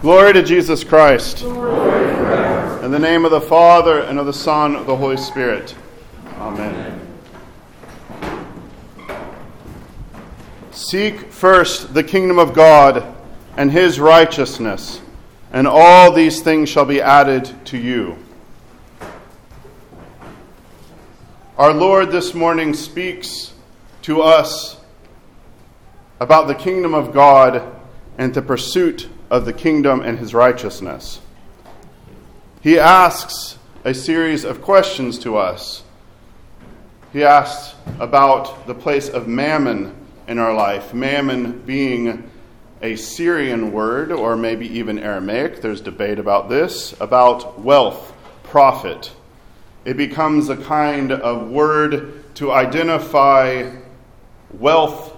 Glory to Jesus Christ. In the name of the Father, and of the Son, and of the Holy Spirit. Amen. Seek first the kingdom of God and his righteousness, and all these things shall be added to you. Our Lord this morning speaks to us about the kingdom of God and the pursuit of the kingdom and his righteousness. He asks a series of questions to us. He asks about the place of mammon in our life, mammon being a Syrian word or maybe even Aramaic. There's debate about this, about wealth, profit. It becomes a kind of word to identify wealth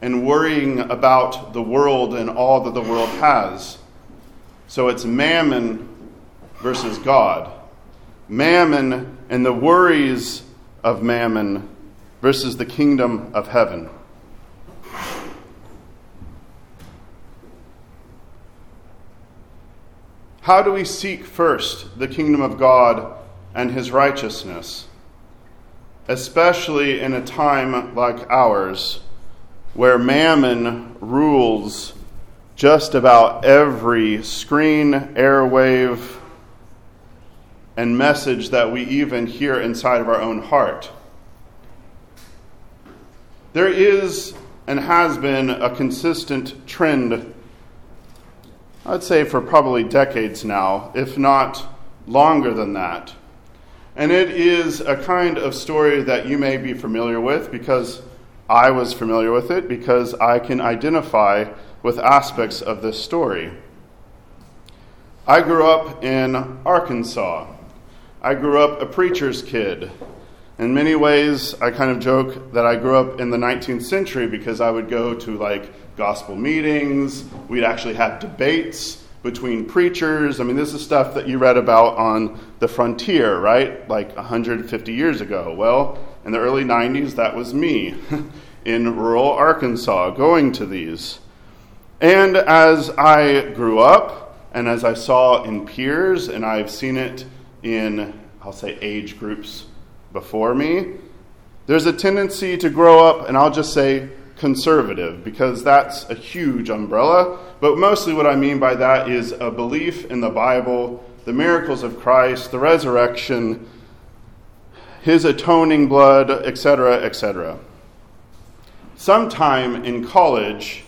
and worrying about the world and all that the world has. So it's mammon versus God. Mammon and the worries of mammon versus the kingdom of heaven. How do we seek first the kingdom of God and his righteousness? Especially in a time like ours where mammon rules just about every screen, airwave, and message that we even hear inside of our own heart. There is and has been a consistent trend, I'd say for probably decades now, if not longer than that. And it is a kind of story that you may be familiar with because I was familiar with it because I can identify with aspects of this story. I grew up in Arkansas. I grew up a preacher's kid. In many ways, I kind of joke that I grew up in the 19th century because I would go to like gospel meetings. We'd actually have debates between preachers. I mean, this is stuff that you read about on the frontier, right? Like 150 years ago. Well, in the early 90s, that was me in rural Arkansas going to these. And as I grew up, and as I saw in peers, and I've seen it in, I'll say, age groups before me, there's a tendency to grow up, and I'll just say conservative, because that's a huge umbrella. But mostly what I mean by that is a belief in the Bible, the miracles of Christ, the resurrection, his atoning blood, etc., etc. Sometime in college,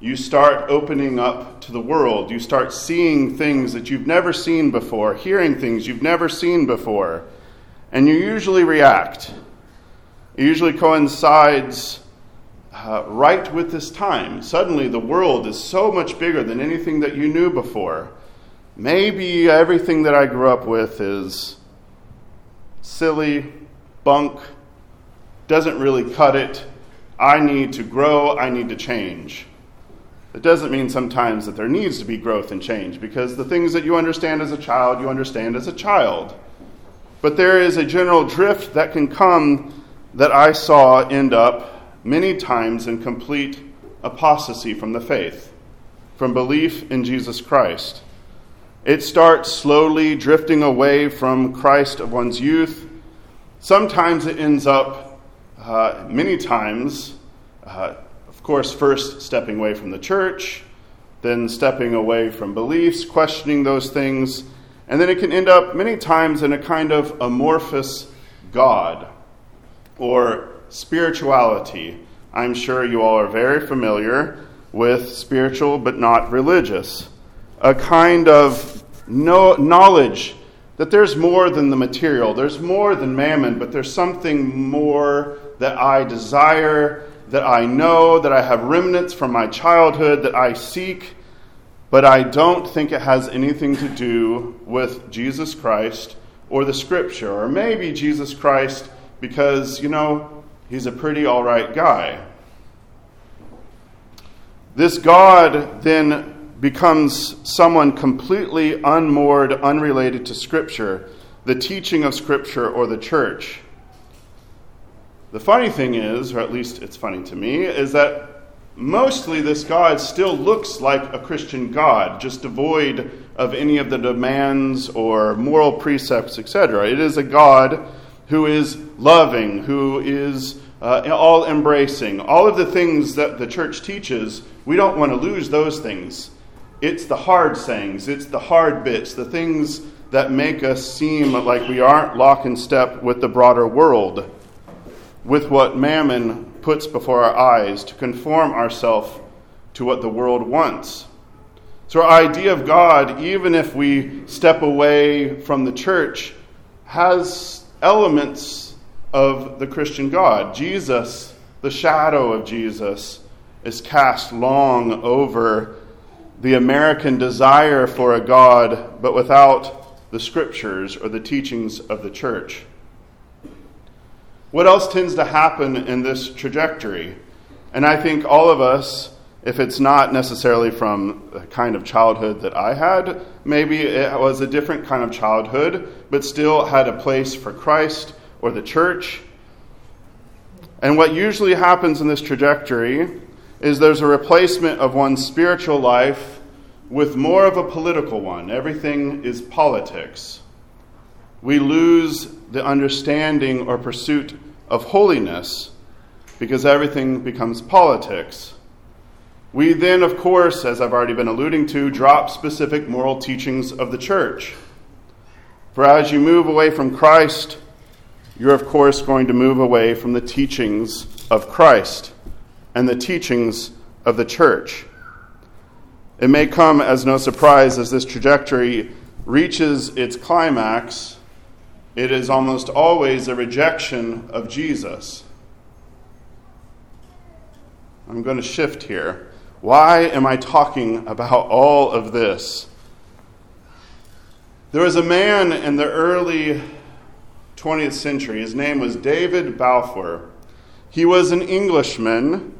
you start opening up to the world. You start seeing things that you've never seen before, hearing things you've never seen before, and you usually react. It usually coincides uh, right with this time. Suddenly, the world is so much bigger than anything that you knew before. Maybe everything that I grew up with is silly, bunk, doesn't really cut it. I need to grow, I need to change. It doesn't mean sometimes that there needs to be growth and change because the things that you understand as a child, you understand as a child. But there is a general drift that can come that I saw end up many times in complete apostasy from the faith, from belief in Jesus Christ. It starts slowly drifting away from Christ of one's youth. Sometimes it ends up, uh, many times, uh, of course, first stepping away from the church, then stepping away from beliefs, questioning those things, and then it can end up many times in a kind of amorphous God or spirituality. I'm sure you all are very familiar with spiritual but not religious. A kind of no, knowledge that there's more than the material, there's more than mammon, but there's something more that I desire, that I know, that I have remnants from my childhood, that I seek, but I don't think it has anything to do with Jesus Christ or the scripture, or maybe Jesus Christ because, you know, he's a pretty all right guy. This God then becomes someone completely unmoored, unrelated to Scripture, the teaching of Scripture, or the church. The funny thing is, or at least it's funny to me, is that mostly this God still looks like a Christian God, just devoid of any of the demands or moral precepts, etc. It is a God who is loving, who is uh, all embracing. All of the things that the church teaches, we don't want to lose those things. It's the hard sayings, it's the hard bits, the things that make us seem like we aren't lock and step with the broader world, with what mammon puts before our eyes to conform ourselves to what the world wants. So, our idea of God, even if we step away from the church, has elements of the Christian God. Jesus, the shadow of Jesus, is cast long over the American desire for a God, but without the scriptures or the teachings of the church. What else tends to happen in this trajectory? And I think all of us, if it's not necessarily from the kind of childhood that I had, maybe it was a different kind of childhood, but still had a place for Christ or the church. And what usually happens in this trajectory is there's a replacement of one's spiritual life with more of a political one. Everything is politics. We lose the understanding or pursuit of holiness because everything becomes politics. We then, of course, as I've already been alluding to, drop specific moral teachings of the church. For as you move away from Christ, you're, of course, going to move away from the teachings of Christ and the teachings of the church. It may come as no surprise as this trajectory reaches its climax, it is almost always a rejection of Jesus. I'm going to shift here. Why am I talking about all of this? There was a man in the early 20th century. His name was David Balfour. He was an Englishman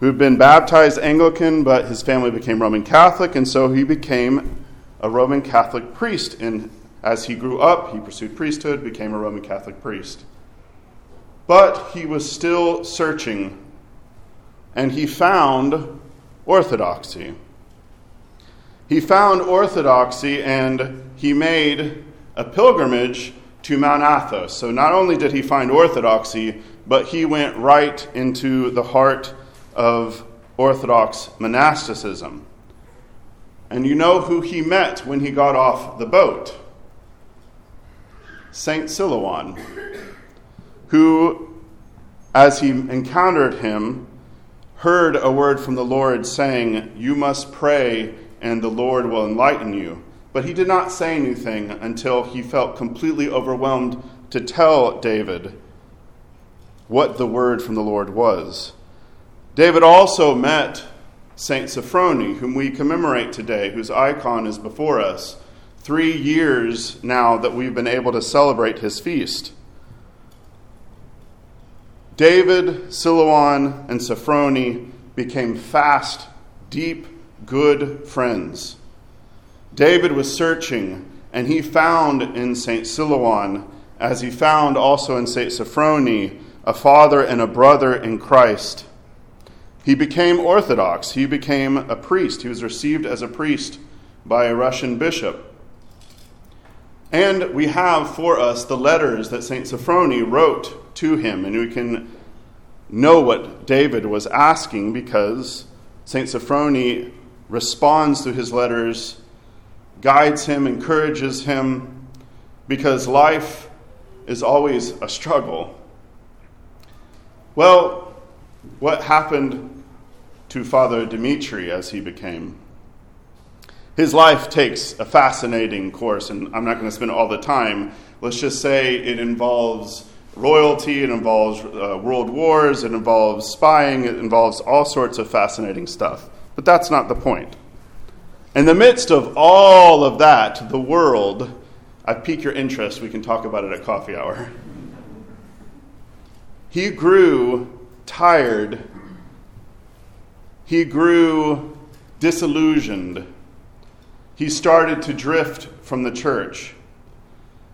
who'd been baptized Anglican, but his family became Roman Catholic, and so he became a Roman Catholic priest. And as he grew up, he pursued priesthood, became a Roman Catholic priest. But he was still searching, and he found orthodoxy. He found orthodoxy, and he made a pilgrimage to Mount Athos. So not only did he find orthodoxy, but he went right into the heart of Orthodox monasticism. And you know who he met when he got off the boat? Saint Silouan, who, as he encountered him, heard a word from the Lord saying, You must pray and the Lord will enlighten you. But he did not say anything until he felt completely overwhelmed to tell David what the word from the Lord was. David also met Saint Sophrony, whom we commemorate today, whose icon is before us. Three years now that we've been able to celebrate his feast. David, Silouan, and Sophrony became fast, deep, good friends. David was searching, and he found in St. Silouan, as he found also in St. Sophrony, a father and a brother in Christ. He became Orthodox. He became a priest. He was received as a priest by a Russian bishop. And we have for us the letters that St. Sophrony wrote to him, and we can know what David was asking because St. Sophrony responds to his letters, guides him, encourages him, because life is always a struggle. Well, what happened to Father Dimitri as he became. His life takes a fascinating course, and I'm not going to spend all the time. Let's just say it involves royalty, it involves uh, world wars, it involves spying, it involves all sorts of fascinating stuff. But that's not the point. In the midst of all of that, the world, I pique your interest, we can talk about it at coffee hour. He grew tired he grew disillusioned. He started to drift from the church.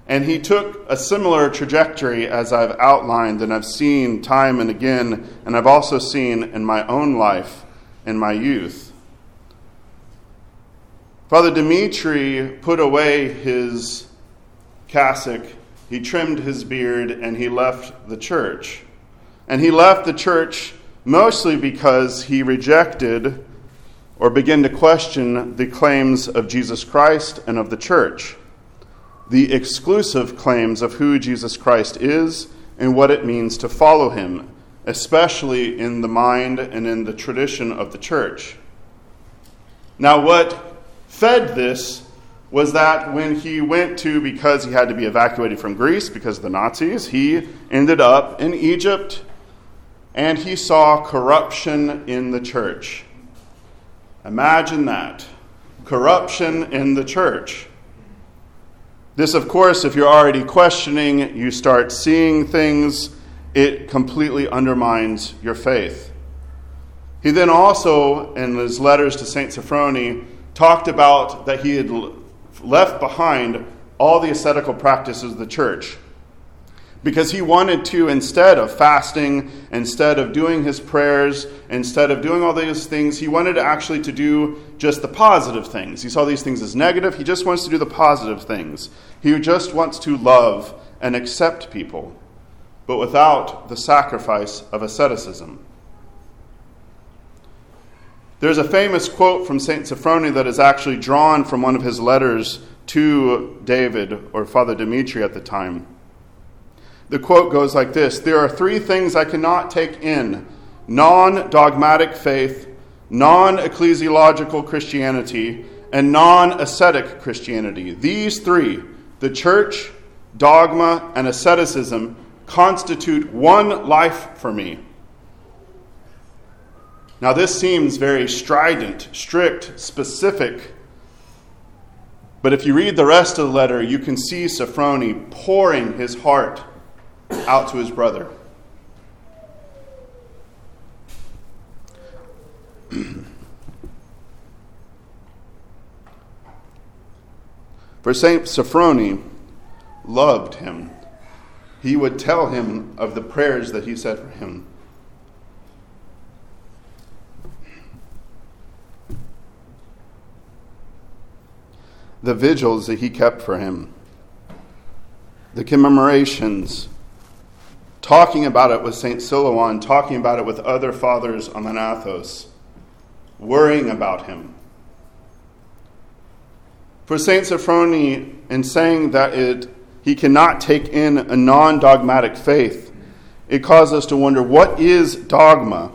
And he took a similar trajectory as I've outlined and I've seen time and again, and I've also seen in my own life in my youth. Father Dimitri put away his cassock, he trimmed his beard, and he left the church. And he left the church mostly because he rejected or began to question the claims of Jesus Christ and of the church, the exclusive claims of who Jesus Christ is and what it means to follow him, especially in the mind and in the tradition of the church. Now, what fed this was that when he went to, because he had to be evacuated from Greece because of the Nazis, he ended up in Egypt and he saw corruption in the church. Imagine that corruption in the church. This, of course, if you're already questioning, you start seeing things, it completely undermines your faith. He then also, in his letters to St. Sophrony, talked about that he had left behind all the ascetical practices of the church because he wanted to, instead of fasting, instead of doing his prayers, instead of doing all these things, he wanted actually to do just the positive things. He saw these things as negative. He just wants to do the positive things. He just wants to love and accept people, but without the sacrifice of asceticism. There's a famous quote from St. Sophrony that is actually drawn from one of his letters to David or Father Dimitri at the time. The quote goes like this There are three things I cannot take in non dogmatic faith, non ecclesiological Christianity, and non ascetic Christianity. These three, the church, dogma, and asceticism, constitute one life for me. Now, this seems very strident, strict, specific. But if you read the rest of the letter, you can see Sophrony pouring his heart out to his brother. For Saint Sophrony loved him. He would tell him of the prayers that he said for him. the vigils that he kept for him, the commemorations, talking about it with St. Silouan, talking about it with other fathers on the Athos, worrying about him. For St. Sophrony, in saying that it, he cannot take in a non dogmatic faith, it causes us to wonder what is dogma?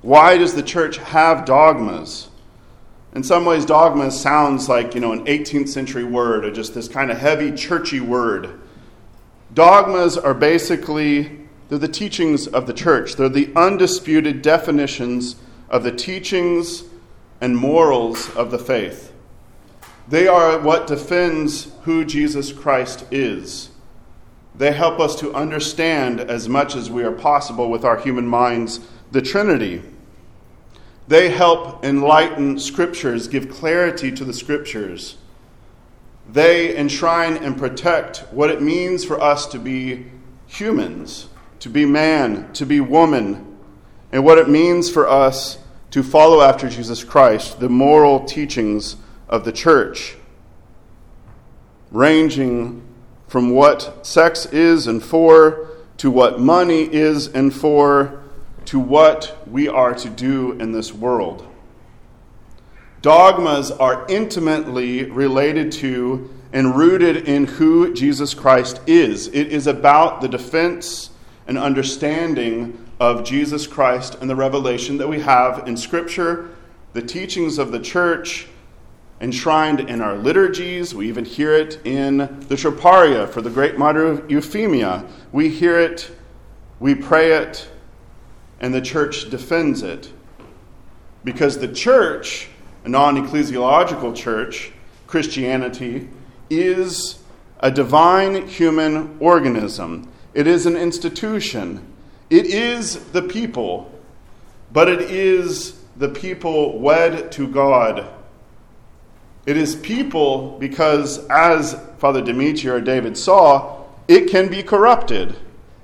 Why does the church have dogmas? In some ways, dogma sounds like, you know, an 18th century word or just this kind of heavy, churchy word. Dogmas are basically they're the teachings of the church. They're the undisputed definitions of the teachings and morals of the faith. They are what defends who Jesus Christ is. They help us to understand as much as we are possible with our human minds the Trinity. They help enlighten scriptures, give clarity to the scriptures. They enshrine and protect what it means for us to be humans, to be man, to be woman, and what it means for us to follow after Jesus Christ, the moral teachings of the church, ranging from what sex is and for, to what money is and for, to what we are to do in this world. Dogmas are intimately related to and rooted in who Jesus Christ is. It is about the defense and understanding of Jesus Christ and the revelation that we have in Scripture, the teachings of the church, enshrined in our liturgies. We even hear it in the Troparia for the great Martyr Euphemia. We hear it, we pray it, and the church defends it. Because the church, a non ecclesiological church, Christianity, is a divine human organism. It is an institution. It is the people, but it is the people wed to God. It is people because, as Father Dimitri or David saw, it can be corrupted.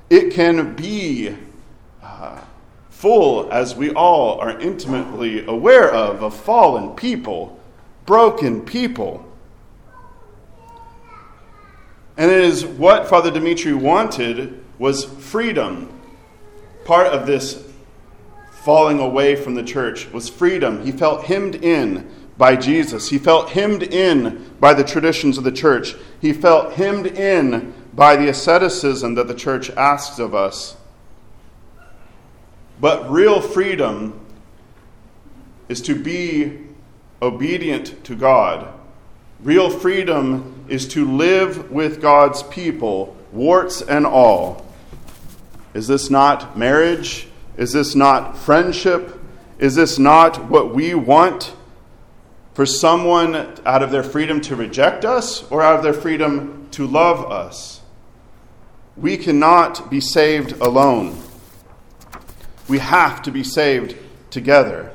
It can be uh, full, as we all are intimately aware of, of fallen people, broken people. And it is what Father Dimitri wanted was freedom. Part of this falling away from the church was freedom. He felt hemmed in by Jesus. He felt hemmed in by the traditions of the church. He felt hemmed in by the asceticism that the church asks of us. But real freedom is to be obedient to God. Real freedom is to live with God's people, warts and all. Is this not marriage? Is this not friendship? Is this not what we want for someone out of their freedom to reject us or out of their freedom to love us? We cannot be saved alone. We have to be saved together.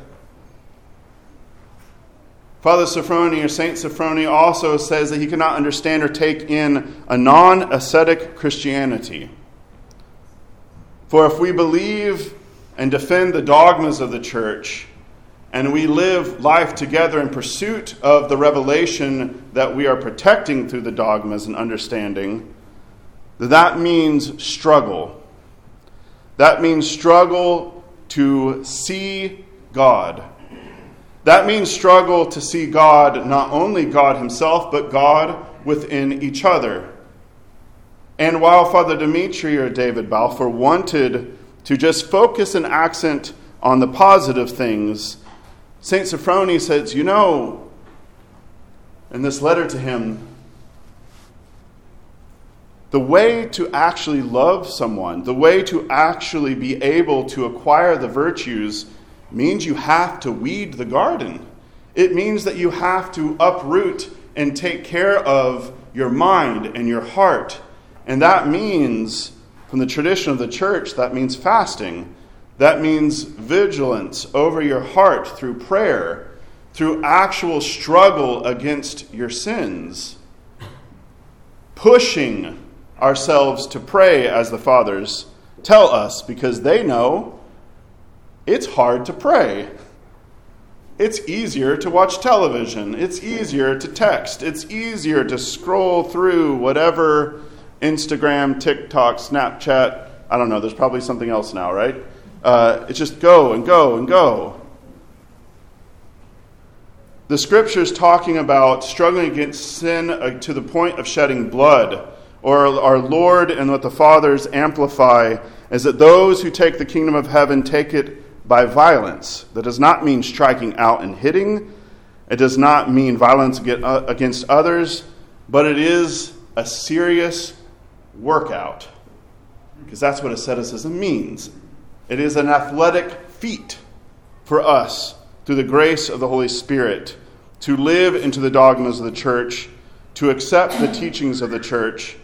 Father Sophrony or Saint Sophrony also says that he cannot understand or take in a non ascetic Christianity. For if we believe and defend the dogmas of the church, and we live life together in pursuit of the revelation that we are protecting through the dogmas and understanding, that means struggle. That means struggle to see God. That means struggle to see God, not only God Himself, but God within each other. And while Father Dimitri or David Balfour wanted to just focus an accent on the positive things, St. Sophrony says, You know, in this letter to him, the way to actually love someone, the way to actually be able to acquire the virtues, means you have to weed the garden. It means that you have to uproot and take care of your mind and your heart. And that means from the tradition of the church, that means fasting. That means vigilance over your heart through prayer, through actual struggle against your sins. Pushing ourselves to pray as the fathers tell us because they know it's hard to pray. It's easier to watch television. It's easier to text. It's easier to scroll through whatever Instagram, TikTok, Snapchat. I don't know, there's probably something else now, right? Uh, it's just go and go and go. The scriptures talking about struggling against sin uh, to the point of shedding blood, or our Lord and what the fathers amplify, is that those who take the kingdom of heaven take it by violence. That does not mean striking out and hitting, it does not mean violence uh, against others, but it is a serious workout, because that's what asceticism means. It is an athletic feat for us through the grace of the Holy Spirit to live into the dogmas of the church, to accept the teachings of the church,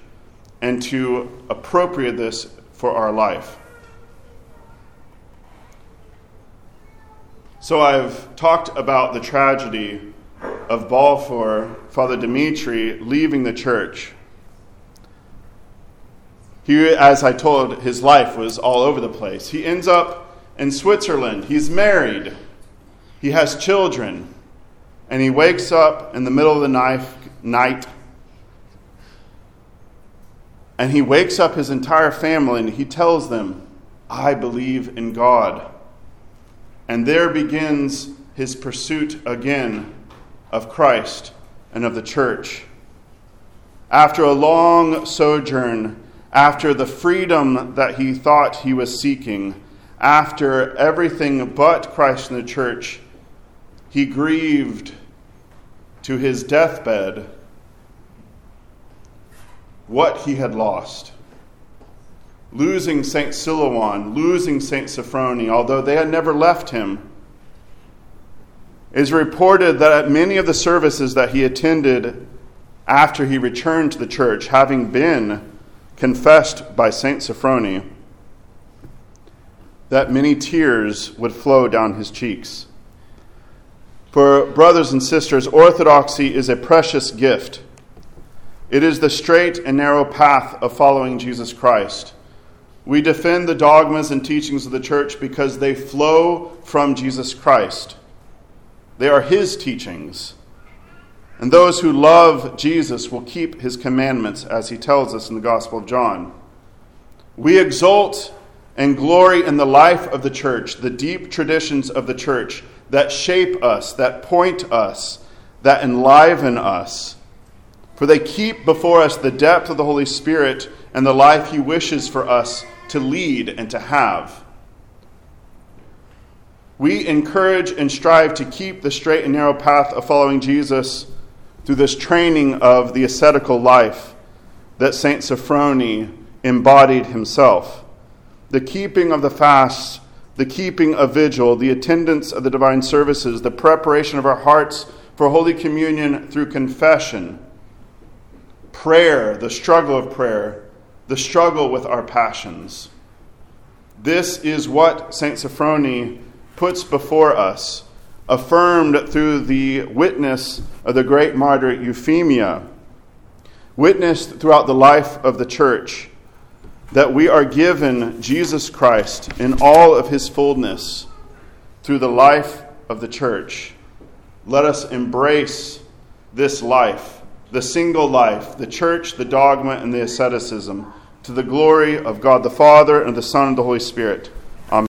and to appropriate this for our life. So I've talked about the tragedy of Balfour, Father Dimitri, leaving the church. He, as I told, his life was all over the place. He ends up in Switzerland. He's married. He has children. And he wakes up in the middle of the night, night and he wakes up his entire family and he tells them, I believe in God. And there begins his pursuit again of Christ and of the church. After a long sojourn after the freedom that he thought he was seeking, after everything but Christ and the church, he grieved to his deathbed what he had lost. Losing St. Silouan, losing St. Sophrony, although they had never left him. It is reported that at many of the services that he attended after he returned to the church, having been confessed by St. Sophrony that many tears would flow down his cheeks. For brothers and sisters, orthodoxy is a precious gift. It is the straight and narrow path of following Jesus Christ. We defend the dogmas and teachings of the church because they flow from Jesus Christ. They are his teachings. And those who love Jesus will keep his commandments, as he tells us in the Gospel of John. We exult and glory in the life of the church, the deep traditions of the church that shape us, that point us, that enliven us. For they keep before us the depth of the Holy Spirit and the life he wishes for us to lead and to have. We encourage and strive to keep the straight and narrow path of following Jesus through this training of the ascetical life that St. Sophrony embodied himself. The keeping of the fasts, the keeping of vigil, the attendance of the divine services, the preparation of our hearts for Holy Communion through confession, prayer, the struggle of prayer, the struggle with our passions. This is what St. Sophrony puts before us, affirmed through the witness of the great martyr Euphemia, witnessed throughout the life of the church, that we are given Jesus Christ in all of his fullness through the life of the church. Let us embrace this life, the single life, the church, the dogma, and the asceticism, to the glory of God the Father, and the Son, and the Holy Spirit.